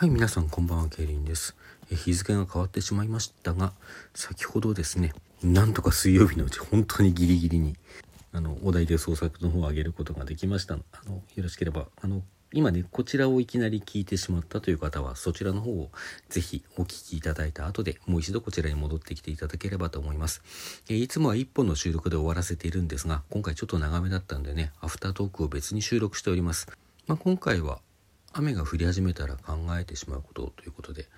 はい皆さんこんばんはケイリンです。日付が変わってしまいましたが先ほどですねなんとか水曜日のうち本当にギリギリにあのお題で創作の方を上げることができましたあのよろしければあの今ねこちらをいきなり聞いてしまったという方はそちらの方をぜひお聞きいただいた後でもう一度こちらに戻ってきていただければと思います。えいつもは1本の収録で終わらせているんですが今回ちょっと長めだったんでねアフタートークを別に収録しております、まあ、今回は雨が降り始めたら考えてしまうことということで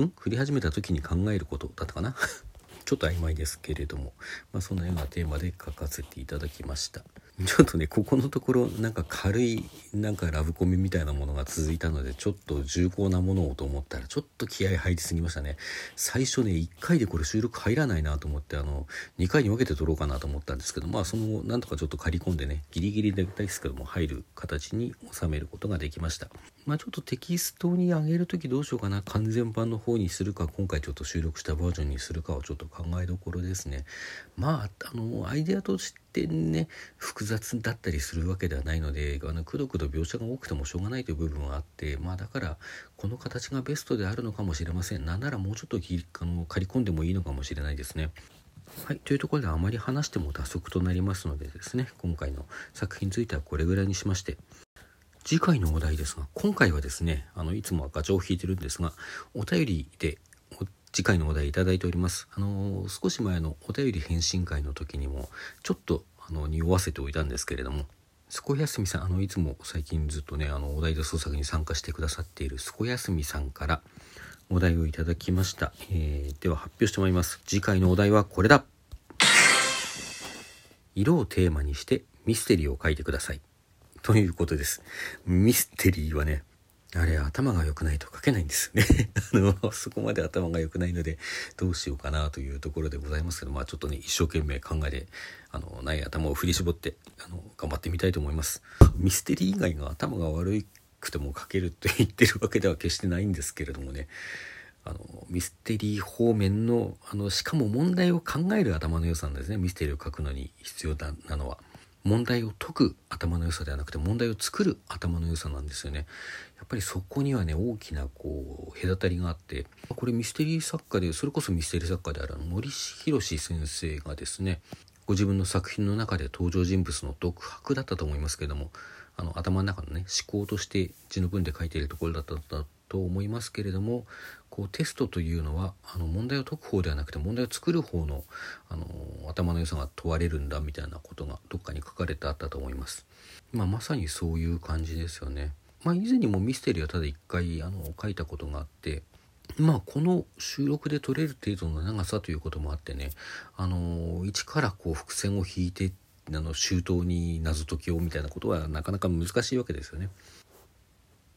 ん？降り始めた時に考えることだったかな？ちょっと曖昧ですけれども、まあ、そんなようなテーマで書かせていただきました。ちょっとねここのところなんか軽いなんかラブコメみたいなものが続いたのでちょっと重厚なものをと思ったらちょっと気合入りすぎましたね。最初ね1回でこれ収録入らないなと思ってあの2回に分けて撮ろうかなと思ったんですけどまあそのなんとかちょっと刈り込んでねギリギリですけども入る形に収めることができました。まあちょっとテキストに上げる時どうしようかな。完全版の方にするか今回ちょっと収録したバージョンにするかをちょっと考えどころですね。まああのアイデアとしてね複雑だったりするわけではないのであのくどくど描写が多くてもしょうがないという部分はあってまあだからこの形がベストであるのかもしれません。なんならもうちょっとあの刈り込んでもいいのかもしれないですね。はい、というところであまり話しても打足となりますのでですね今回の作品についてはこれぐらいにしまして。次回のお題ですが今回はですねあのいつもはガチャを引いてるんですがお便りで次回のお題いただいております。あの少し前のお便り返信会の時にもちょっとあの匂わせておいたんですけれどもすこやすみさんあのいつも最近ずっとねあのお題で創作に参加してくださっているすこやすみさんからお題をいただきました、えー、では発表してまいります。次回のお題はこれだ。色をテーマにしてミステリーを書いてください。ということです。ミステリーはねあれ頭が良くないと書けないんです。ね あのそこまで頭が良くないのでどうしようかなというところでございますけどまあちょっとね一生懸命考えてあのない頭を振り絞ってあの頑張ってみたいと思います。ミステリー以外が頭が悪くても書けると言ってるわけでは決してないんですけれどもね。あのミステリー方面のあのしかも問題を考える頭の良さなんですね。ミステリーを書くのに必要だなのは。問題を解く頭の良さではなくて問題を作る頭の良さなんですよね。やっぱりそこにはね大きなこう隔たりがあってこれミステリー作家でそれこそミステリー作家である森博先生がですねご自分の作品の中で登場人物の独白だったと思いますけれどもあの頭の中のね思考として字の文で書いているところだったと思いますけれどもこうテストというのはあの問題を解く方ではなくて問題を作る方のあの頭の良さが問われるんだみたいなことがどっかに書かれてあったと思います。まあ、まさにそういう感じですよね。まあ、以前にもミステリーはただ一回あの書いたことがあってまあこの収録で撮れる程度の長さということもあってねあの一からこう伏線を引いてあの周到に謎解きをみたいなことはなかなか難しいわけですよね。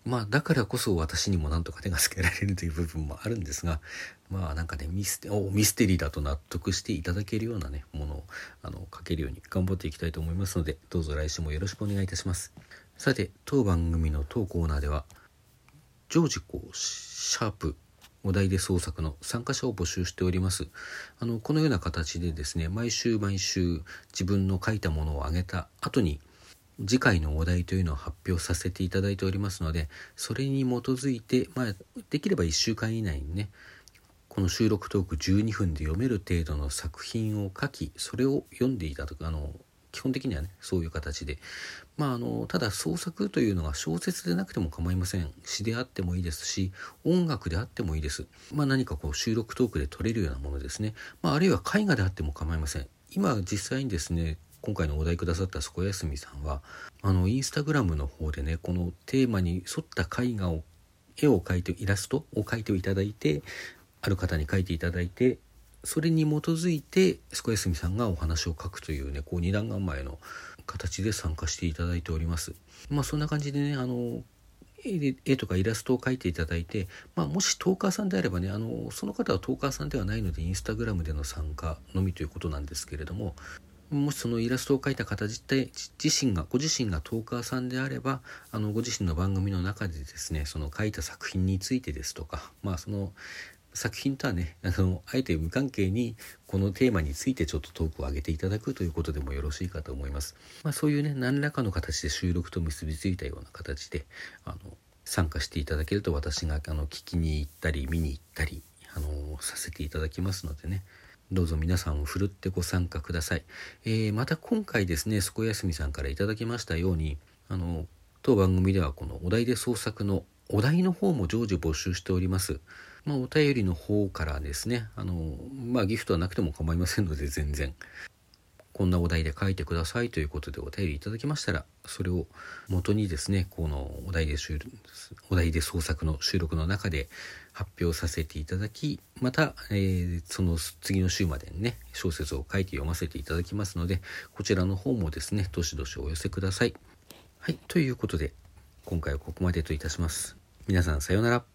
まあだからこそ私にもなんとか手がつけられるという部分もあるんですがまあなんかねミステおミステリーだと納得していただけるようなねものをあの書けるように頑張っていきたいと思いますのでどうぞ来週もよろしくお願いいたします。さて当番組の当コーナーでは常時こうシャープお題で創作の参加者を募集しております。あのこのような形でですね毎週毎週自分の書いたものをあげた後に次回のお題というのを発表させていただいておりますのでそれに基づいて、まあ、できれば1週間以内にねこの収録トーク12分で読める程度の作品を書きそれを読んでいただくあの基本的にはねそういう形で。まああのただ創作というのが小説でなくても構いません。詩であってもいいですし音楽であってもいいです。まあ何かこう収録トークで撮れるようなものですね、まあ、あるいは絵画であっても構いません。今実際にですね今回のお題くださったそこやすみさんはあのインスタグラムの方でねこのテーマに沿った絵画を絵を描いてイラストを描いていただいてある方に描いていただいてそれに基づいてすこやすみさんがお話を書くというねこう二段構えの形で参加していただいております。まあそんな感じでねあの絵とかイラストを描いていただいて、まあ、もしトーカーさんであればねあのその方はトーカーさんではないのでインスタグラムでの参加のみということなんですけれどももしそのイラストを描いた方自体自身がご自身がトーカーさんであればあのご自身の番組の中でですねその書いた作品についてですとかまあその作品とはねあのあえて無関係にこのテーマについてちょっとトークを上げていただくということでもよろしいかと思います。まあ、そういうね何らかの形で収録と結びついたような形であの参加していただけると私があの聞きに行ったり見に行ったりあのさせていただきますのでねどうぞ皆さんをふるってご参加ください、えー、また今回ですねすこやすみさんから頂きましたようにあの当番組ではこのお題で創作のお題の方も常時募集しております。まあ、お便りの方からですね、あの、まあ、ギフトはなくても構いませんので、全然。こんなお題で書いてくださいということでお便りいただきましたら、それを元にですね、このお題でお題で創作の収録の中で発表させていただき、また、えー、その次の週までにね、小説を書いて読ませていただきますので、こちらの方もですね、どしどしお寄せください。はい、ということで、今回はここまでといたします。皆さんさようなら。